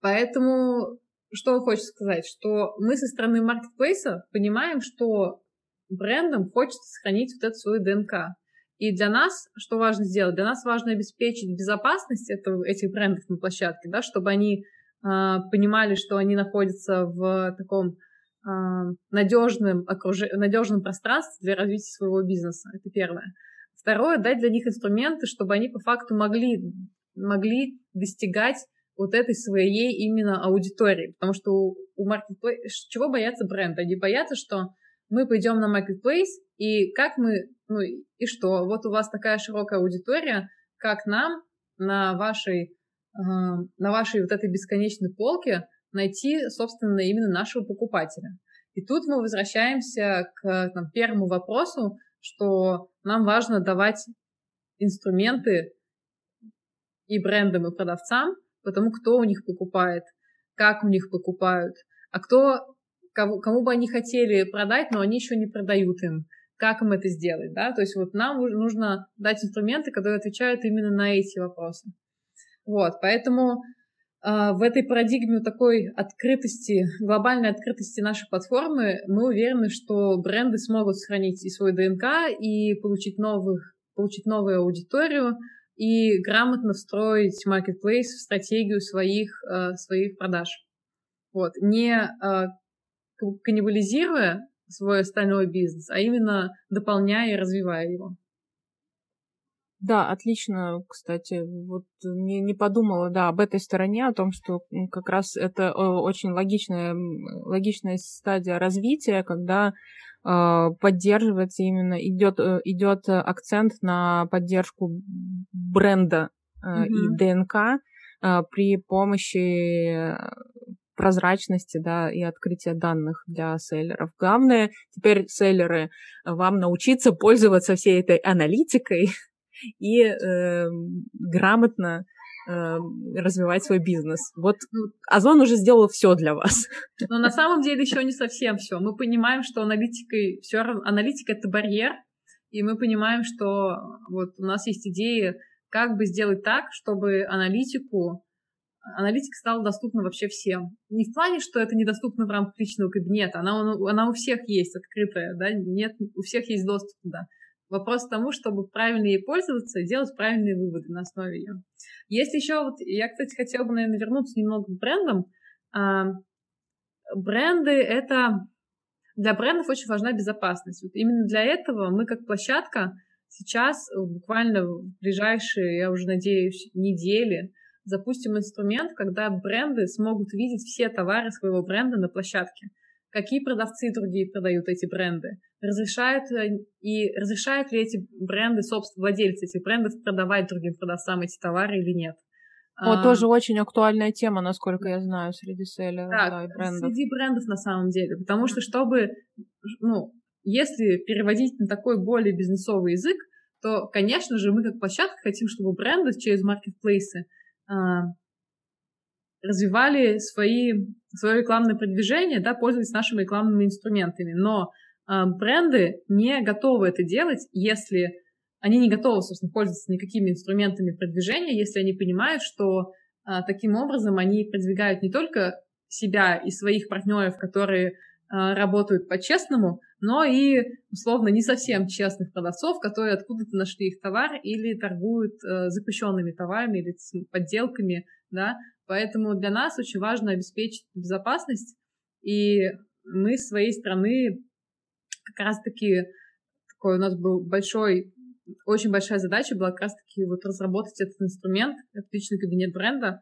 поэтому, что хочется сказать, что мы со стороны Marketplace понимаем, что брендам хочется сохранить вот эту свою ДНК. И для нас, что важно сделать? Для нас важно обеспечить безопасность этого, этих брендов на площадке, да, чтобы они э, понимали, что они находятся в таком э, надежном, окруж... надежном пространстве для развития своего бизнеса. Это первое. Второе, дать для них инструменты, чтобы они по факту могли, могли достигать вот этой своей именно аудитории. Потому что у, у marketplace... Чего боятся бренды? Они боятся, что мы пойдем на marketplace, и как мы, ну и что, вот у вас такая широкая аудитория, как нам на вашей, э, на вашей вот этой бесконечной полке найти, собственно, именно нашего покупателя. И тут мы возвращаемся к там, первому вопросу, что нам важно давать инструменты и брендам, и продавцам, потому кто у них покупает, как у них покупают, а кто кому, кому бы они хотели продать, но они еще не продают им. Как им это сделать, да? То есть вот нам нужно дать инструменты, которые отвечают именно на эти вопросы. Вот, поэтому э, в этой парадигме такой открытости, глобальной открытости нашей платформы, мы уверены, что бренды смогут сохранить и свой ДНК, и получить, новых, получить новую аудиторию, и грамотно встроить marketplace в стратегию своих, э, своих продаж. Вот. Не э, каннибализируя свой остальной бизнес, а именно дополняя и развивая его. Да, отлично, кстати, вот не, не подумала, да, об этой стороне, о том, что как раз это очень логичная, логичная стадия развития, когда э, поддерживается именно, идет, э, идет акцент на поддержку бренда э, mm-hmm. и ДНК э, при помощи прозрачности, да, и открытия данных для селлеров. Главное теперь селлеры вам научиться пользоваться всей этой аналитикой и э, грамотно э, развивать свой бизнес. Вот Озон уже сделал все для вас. Но на самом деле еще не совсем все. Мы понимаем, что аналитикой все равно аналитика это барьер, и мы понимаем, что вот у нас есть идеи, как бы сделать так, чтобы аналитику аналитика стала доступна вообще всем. Не в плане, что это недоступно в рамках личного кабинета, она, она у всех есть открытая, да, нет, у всех есть доступ туда. Вопрос к тому, чтобы правильно ей пользоваться и делать правильные выводы на основе ее. Есть еще вот, я, кстати, хотела бы, наверное, вернуться немного к брендам. А, бренды — это... Для брендов очень важна безопасность. Вот именно для этого мы, как площадка, сейчас буквально в ближайшие, я уже надеюсь, недели запустим инструмент, когда бренды смогут видеть все товары своего бренда на площадке. Какие продавцы другие продают эти бренды? Разрешают, и разрешают ли эти бренды, собственно, владельцы этих брендов продавать другим продавцам эти товары или нет? Вот а, тоже очень актуальная тема, насколько я знаю, среди селлеров да, да, и брендов. среди брендов на самом деле. Потому что, чтобы, ну, если переводить на такой более бизнесовый язык, то, конечно же, мы как площадка хотим, чтобы бренды через маркетплейсы развивали свои, свое рекламное продвижение, да, пользуясь нашими рекламными инструментами. Но э, бренды не готовы это делать, если они не готовы, собственно, пользоваться никакими инструментами продвижения, если они понимают, что э, таким образом они продвигают не только себя и своих партнеров, которые э, работают по-честному, но и, условно, не совсем честных продавцов, которые откуда-то нашли их товар или торгуют э, запрещенными товарами или подделками, да, Поэтому для нас очень важно обеспечить безопасность, и мы с своей стороны как раз-таки такой у нас был большой, очень большая задача была как раз-таки вот разработать этот инструмент, отличный кабинет бренда.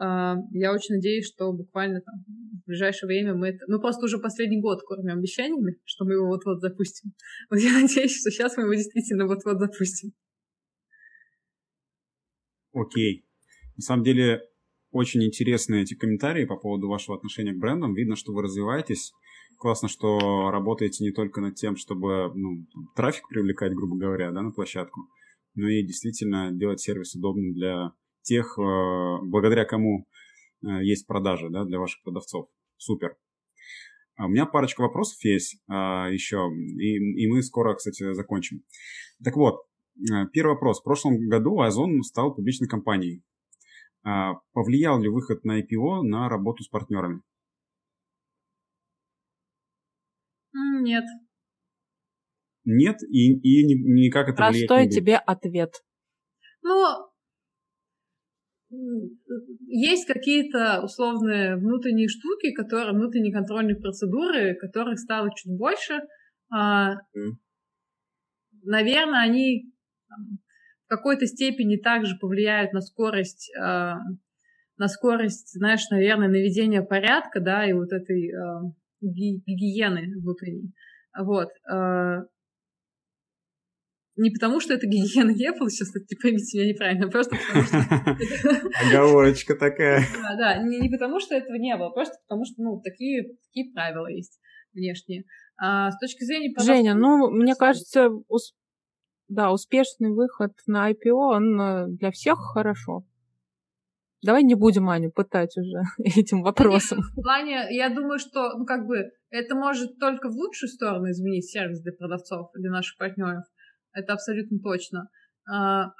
А, я очень надеюсь, что буквально там в ближайшее время мы это... Мы просто уже последний год кормим обещаниями, что мы его вот-вот запустим. Вот я надеюсь, что сейчас мы его действительно вот-вот запустим. Окей. На самом деле, очень интересные эти комментарии по поводу вашего отношения к брендам. Видно, что вы развиваетесь. Классно, что работаете не только над тем, чтобы ну, трафик привлекать, грубо говоря, да, на площадку, но и действительно делать сервис удобным для тех, э, благодаря кому э, есть продажи, да, для ваших продавцов. Супер. А у меня парочка вопросов есть а, еще, и, и мы скоро, кстати, закончим. Так вот, э, первый вопрос. В прошлом году Озон стал публичной компанией. А, повлиял ли выход на IPO на работу с партнерами? Нет. Нет, и, и никак это Простой влияет не тебе ответ. Ну, есть какие-то условные внутренние штуки, которые, внутренние контрольные процедуры, которых стало чуть больше. Mm. Наверное, они в какой-то степени также повлияют на скорость, э, на скорость, знаешь, наверное, наведения порядка, да, и вот этой э, гигиены внутренней. Вот. Не потому, что это гигиена было, сейчас не поймите меня неправильно, просто потому что... Оговорочка такая. Да, да, не, не потому, что этого не было, просто потому, что, ну, такие, такие правила есть внешние. А с точки зрения... Женя, ну, мне кажется, да, успешный выход на IPO, он э, для всех хорошо. Давай не будем Аню пытать уже этим вопросом. В плане, я думаю, что, ну, как бы, это может только в лучшую сторону изменить сервис для продавцов, для наших партнеров. Это абсолютно точно. А,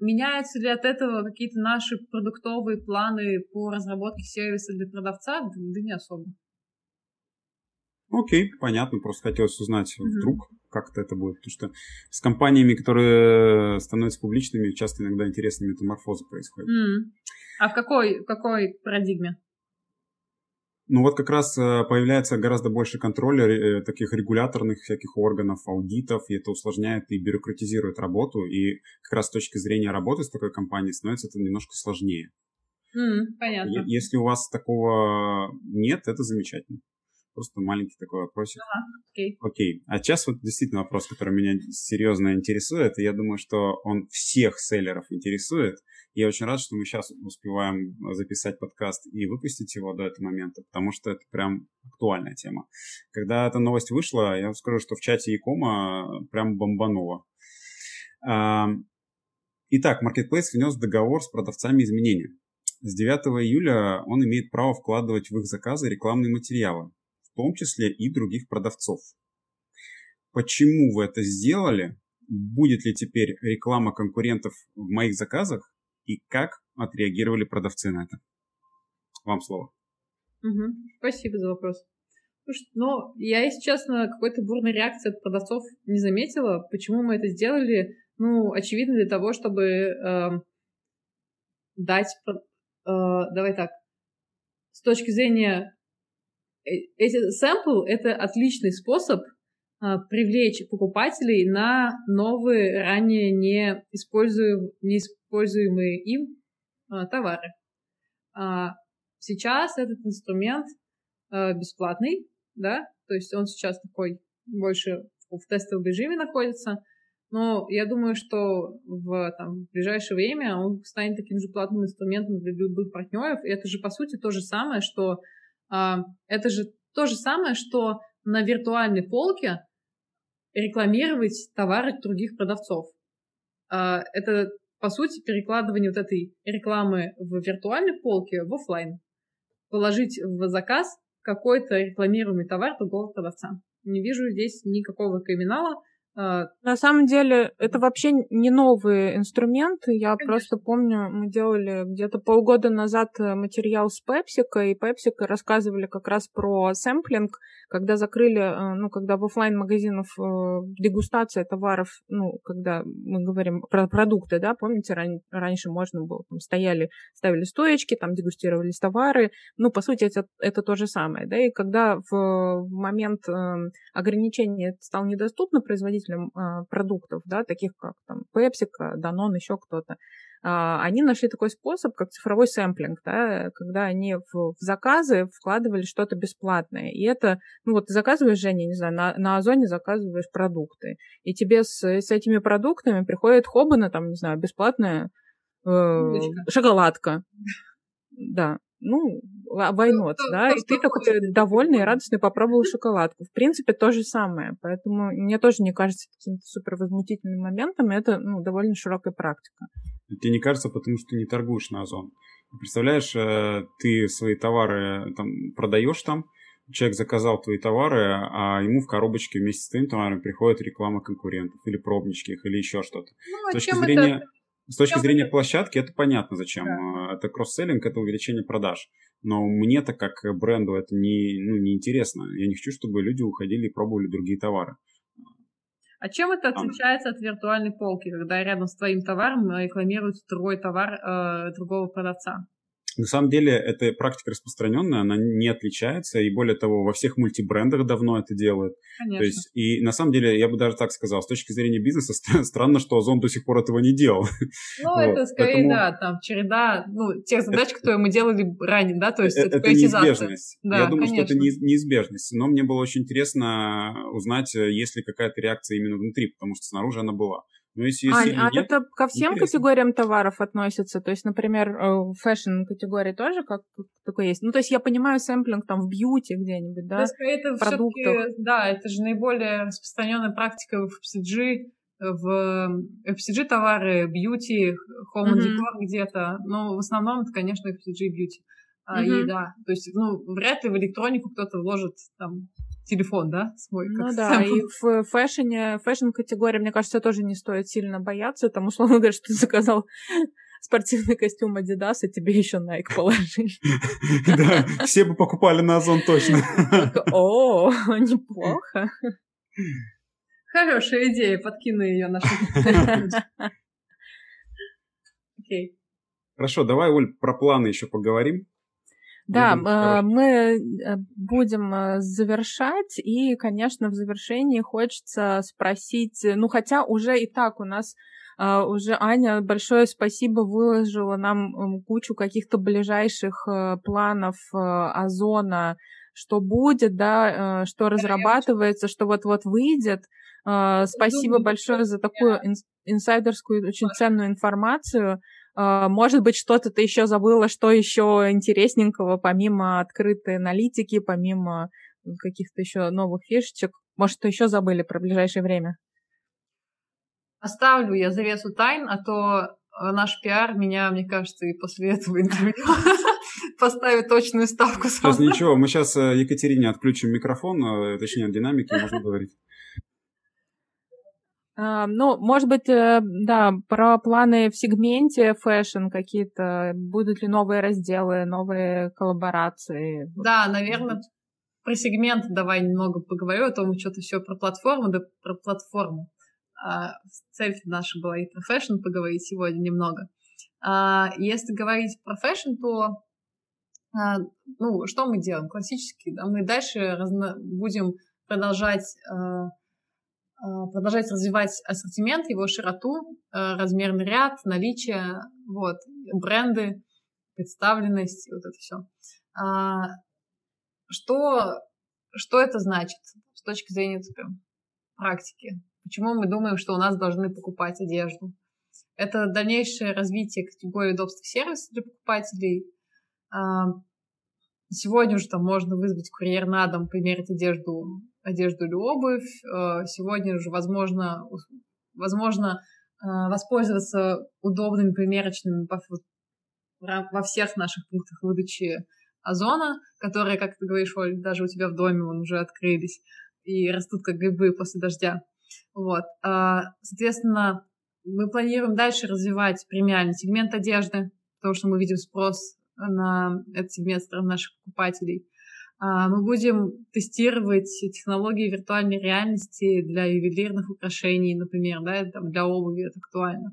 меняются ли от этого какие-то наши продуктовые планы по разработке сервиса для продавца? Да, не особо. Окей, понятно. Просто хотелось узнать mm-hmm. вдруг, как это будет. Потому что с компаниями, которые становятся публичными, часто иногда интересные метаморфозы происходят. Mm. А в какой, в какой парадигме? Ну вот как раз э, появляется гораздо больше контроля э, таких регуляторных всяких органов, аудитов, и это усложняет и бюрократизирует работу, и как раз с точки зрения работы с такой компанией становится это немножко сложнее. Mm, понятно. Если у вас такого нет, это замечательно. Просто маленький такой вопросик. Ага, окей. Окей. А сейчас вот действительно вопрос, который меня серьезно интересует, и я думаю, что он всех селлеров интересует. Я очень рад, что мы сейчас успеваем записать подкаст и выпустить его до этого момента, потому что это прям актуальная тема. Когда эта новость вышла, я вам скажу, что в чате Якома прям бомбануло. Итак, Marketplace внес договор с продавцами изменения. С 9 июля он имеет право вкладывать в их заказы рекламные материалы, том числе и других продавцов. почему вы это сделали, будет ли теперь реклама конкурентов в моих заказах и как отреагировали продавцы на это. Вам слово. Угу. Спасибо за вопрос. Ну, я, если честно, какой-то бурной реакции от продавцов не заметила. Почему мы это сделали? Ну, очевидно, для того, чтобы э, дать... Э, давай так. С точки зрения... Э, эти сэмпл — это отличный способ э, привлечь покупателей на новые, ранее не, используем, не используемые им э, товары. А сейчас этот инструмент бесплатный, да, то есть он сейчас такой больше в тестовом режиме находится, но я думаю, что в, там, в ближайшее время он станет таким же платным инструментом для любых партнеров. И это же, по сути, то же самое, что а, это же то же самое, что на виртуальной полке рекламировать товары других продавцов. А, это, по сути, перекладывание вот этой рекламы в виртуальной полке в офлайн. Положить в заказ какой-то рекламируемый товар другого продавца. Не вижу здесь никакого криминала. А, На самом деле, это вообще не новый инструмент. Я Конечно. просто помню, мы делали где-то полгода назад э, материал с Пепсика, и Пепсика рассказывали как раз про сэмплинг, когда закрыли, э, ну, когда в офлайн магазинов э, дегустация товаров, ну, когда мы говорим про продукты, да, помните, ран- раньше можно было, там, стояли, ставили стоечки, там, дегустировались товары, ну, по сути, это, это то же самое, да, и когда в, в момент э, ограничения это стало недоступно производителям, производителям а, продуктов, да, таких как там PepsiCo, Danone, еще кто-то, а, они нашли такой способ, как цифровой сэмплинг, да, когда они в, в заказы вкладывали что-то бесплатное. И это, ну вот ты заказываешь, Женя, не знаю, на, на Озоне заказываешь продукты, и тебе с, с этими продуктами приходит Хобана, там, не знаю, бесплатная э, шоколадка. Да ну, войнот, ну, да, и ты такой довольный и радостный попробовал шоколадку. В принципе, то же самое. Поэтому мне тоже не кажется каким-то супер возмутительным моментом. Это, ну, довольно широкая практика. Тебе не кажется, потому что ты не торгуешь на Озон. Представляешь, э, ты свои товары там продаешь там, человек заказал твои товары, а ему в коробочке вместе с твоими товарами приходит реклама конкурентов или пробнички их, или еще что-то. Ну, с точки зрения... Это с точки зрения площадки это понятно зачем. Да. Это кросс-селлинг, это увеличение продаж. Но мне-то как бренду это не, ну, не интересно. Я не хочу, чтобы люди уходили и пробовали другие товары. А чем это отличается от виртуальной полки, когда рядом с твоим товаром рекламируют другой товар э, другого продавца? На самом деле, эта практика распространенная, она не отличается, и более того, во всех мультибрендах давно это делают. Конечно. То есть, и на самом деле, я бы даже так сказал, с точки зрения бизнеса, странно, что Озон до сих пор этого не делал. Ну, вот. это скорее, Поэтому... да, там череда, ну, тех задач, это... которые мы делали ранее, да, то есть это, это неизбежность. Да, я думаю, конечно. что это неизбежность, но мне было очень интересно узнать, есть ли какая-то реакция именно внутри, потому что снаружи она была. Ну, если, если а, а нет, это ко всем интересно. категориям товаров относится? То есть, например, э, fashion категории тоже как такое есть? Ну, то есть я понимаю sampling там в beauty где-нибудь, да? Это продуктах. Да, это же наиболее распространенная практика в FMCG, в FCG товары, бьюти, home mm-hmm. decor где-то. Но в основном это, конечно, FCG и бьюти. Uh-huh. И да, то есть, ну, вряд ли в электронику кто-то вложит там телефон, да, свой. Ну да, сам. и в фэшне, фэшн-категории, мне кажется, тоже не стоит сильно бояться, там, условно говоря, что ты заказал спортивный костюм Adidas, и тебе еще Nike положили. Да, все бы покупали на Озон точно. О, неплохо. Хорошая идея, подкину ее нашим. Окей. Хорошо, давай, Оль, про планы еще поговорим. Да, будем а, мы э, будем э, завершать, и, конечно, в завершении хочется спросить, ну, хотя уже и так у нас а, уже Аня, большое спасибо, выложила нам кучу каких-то ближайших э, планов Озона, что будет, да, что разрабатывается, что вот-вот выйдет. А, спасибо большое за такую инсайдерскую, очень ценную информацию. А, может быть, что-то ты еще забыла, что еще интересненького, помимо открытой аналитики, помимо каких-то еще новых фишечек. Может, что еще забыли про ближайшее время? Оставлю я завесу тайн, а то э, наш пиар меня, мне кажется, и после этого интервью поставит точную ставку. Сейчас ничего, мы сейчас э, Екатерине отключим микрофон, э, точнее, динамики, можно говорить. Э, ну, может быть, э, да, про планы в сегменте fashion какие-то, будут ли новые разделы, новые коллаборации? Да, наверное, про сегмент давай немного поговорю, а то мы что-то все про платформу, да про платформу. Э, цель наша была и про fashion поговорить сегодня немного. Э, если говорить про fashion, то ну, что мы делаем? Классически, да, мы дальше разно... будем продолжать а, продолжать развивать ассортимент, его широту, а, размерный ряд, наличие, вот, бренды, представленность, вот это все. А, что, что это значит с точки зрения практики? Почему мы думаем, что у нас должны покупать одежду? Это дальнейшее развитие категории удобств сервисов для покупателей. Сегодня уже там можно вызвать курьер на дом, примерить одежду одежду или обувь. Э, сегодня же возможно, возможно э, воспользоваться удобными примерочными во всех наших пунктах выдачи озона, которые, как ты говоришь, Оль, даже у тебя в доме вон уже открылись и растут как грибы после дождя. Вот. А, соответственно, мы планируем дальше развивать премиальный сегмент одежды, потому что мы видим спрос на этот сегмент наших покупателей. А, мы будем тестировать технологии виртуальной реальности для ювелирных украшений, например, да, там для обуви это актуально.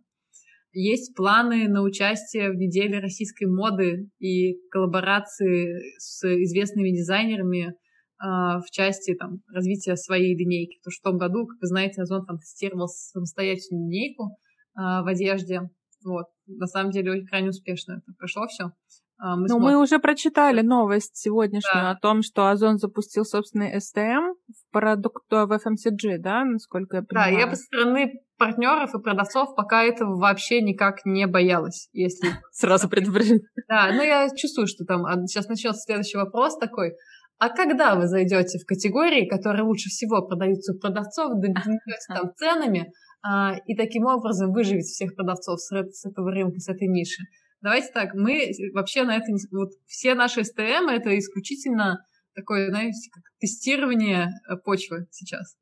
Есть планы на участие в неделе российской моды и коллаборации с известными дизайнерами а, в части там, развития своей линейки. Потому что в том году, как вы знаете, Озон там тестировал самостоятельную линейку а, в одежде. Вот. На самом деле, крайне успешно это прошло все. А, мы ну, смотрим. мы уже прочитали новость сегодняшнюю да. о том, что Озон запустил собственный STM в продукт в FMCG, да, насколько я понимаю. Да, я по стороны партнеров и продавцов пока этого вообще никак не боялась, если... Сразу предупреждаю. Да, но я чувствую, что там сейчас начнется следующий вопрос такой. А когда вы зайдете в категории, которые лучше всего продаются у продавцов, договоритесь там ценами, а, и таким образом выживете всех продавцов с этого рынка, с этой ниши? Давайте так, мы вообще на это... Вот все наши СТМ — это исключительно такое, знаете, как тестирование э, почвы сейчас.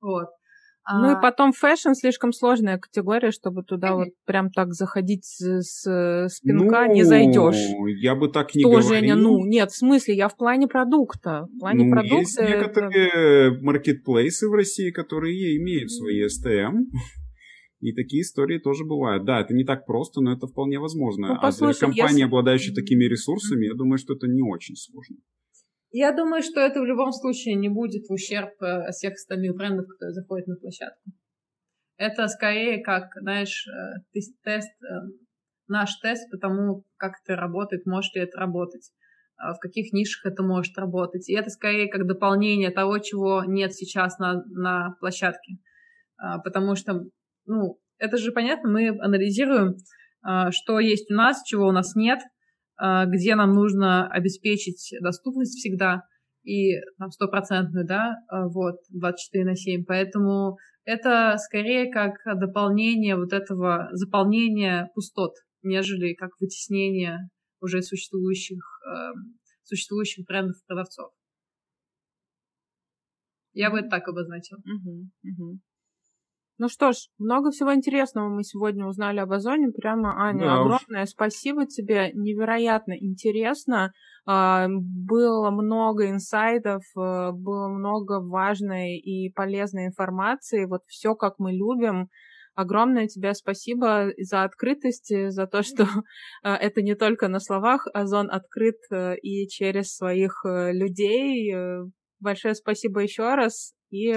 Вот. Ну и а потом fashion слишком сложная категория, чтобы туда вот прям так заходить с, с пинка ну, не зайдешь. Я бы так не Что, говорил. Женя, ну нет, в смысле, я в плане продукта. В плане ну, продукта. Есть некоторые это... маркетплейсы в России, которые имеют свои STM. И такие истории тоже бывают. Да, это не так просто, но это вполне возможно. Ну, послушай, а для компании, если... обладающей такими ресурсами, я думаю, что это не очень сложно. Я думаю, что это в любом случае не будет в ущерб э, всех остальных брендов, которые заходят на площадку. Это скорее как, знаешь, э, тест, э, наш тест по тому, как это работает, может ли это работать, а в каких нишах это может работать. И это скорее как дополнение того, чего нет сейчас на, на площадке. А, потому что ну, это же понятно, мы анализируем, а, что есть у нас, чего у нас нет, а, где нам нужно обеспечить доступность всегда и там стопроцентную, да, а, вот, 24 на 7. Поэтому это скорее как дополнение вот этого, заполнения пустот, нежели как вытеснение уже существующих, существующих брендов-продавцов. Я бы это так обозначила. Угу, угу. Ну что ж, много всего интересного мы сегодня узнали об Озоне. Прямо, Аня, да огромное уж. спасибо тебе. Невероятно интересно. А, было много инсайдов, э, было много важной и полезной информации. Вот все, как мы любим. Огромное тебе спасибо за открытость, за то, что э, это не только на словах, Озон открыт э, и через своих людей. Большое спасибо еще раз. И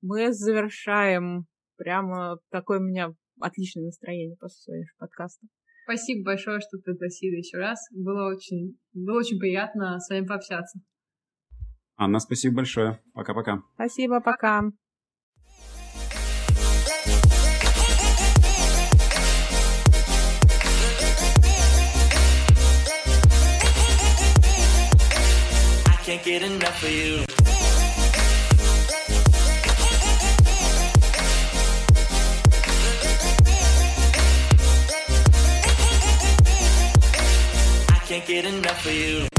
мы завершаем. Прямо такое у меня отличное настроение после своего подкаста. Спасибо большое, что пригласили еще раз. Было очень, было очень приятно с вами пообщаться. Анна, спасибо большое. Пока-пока. Спасибо, пока. can't get enough of you. Can't get enough of you.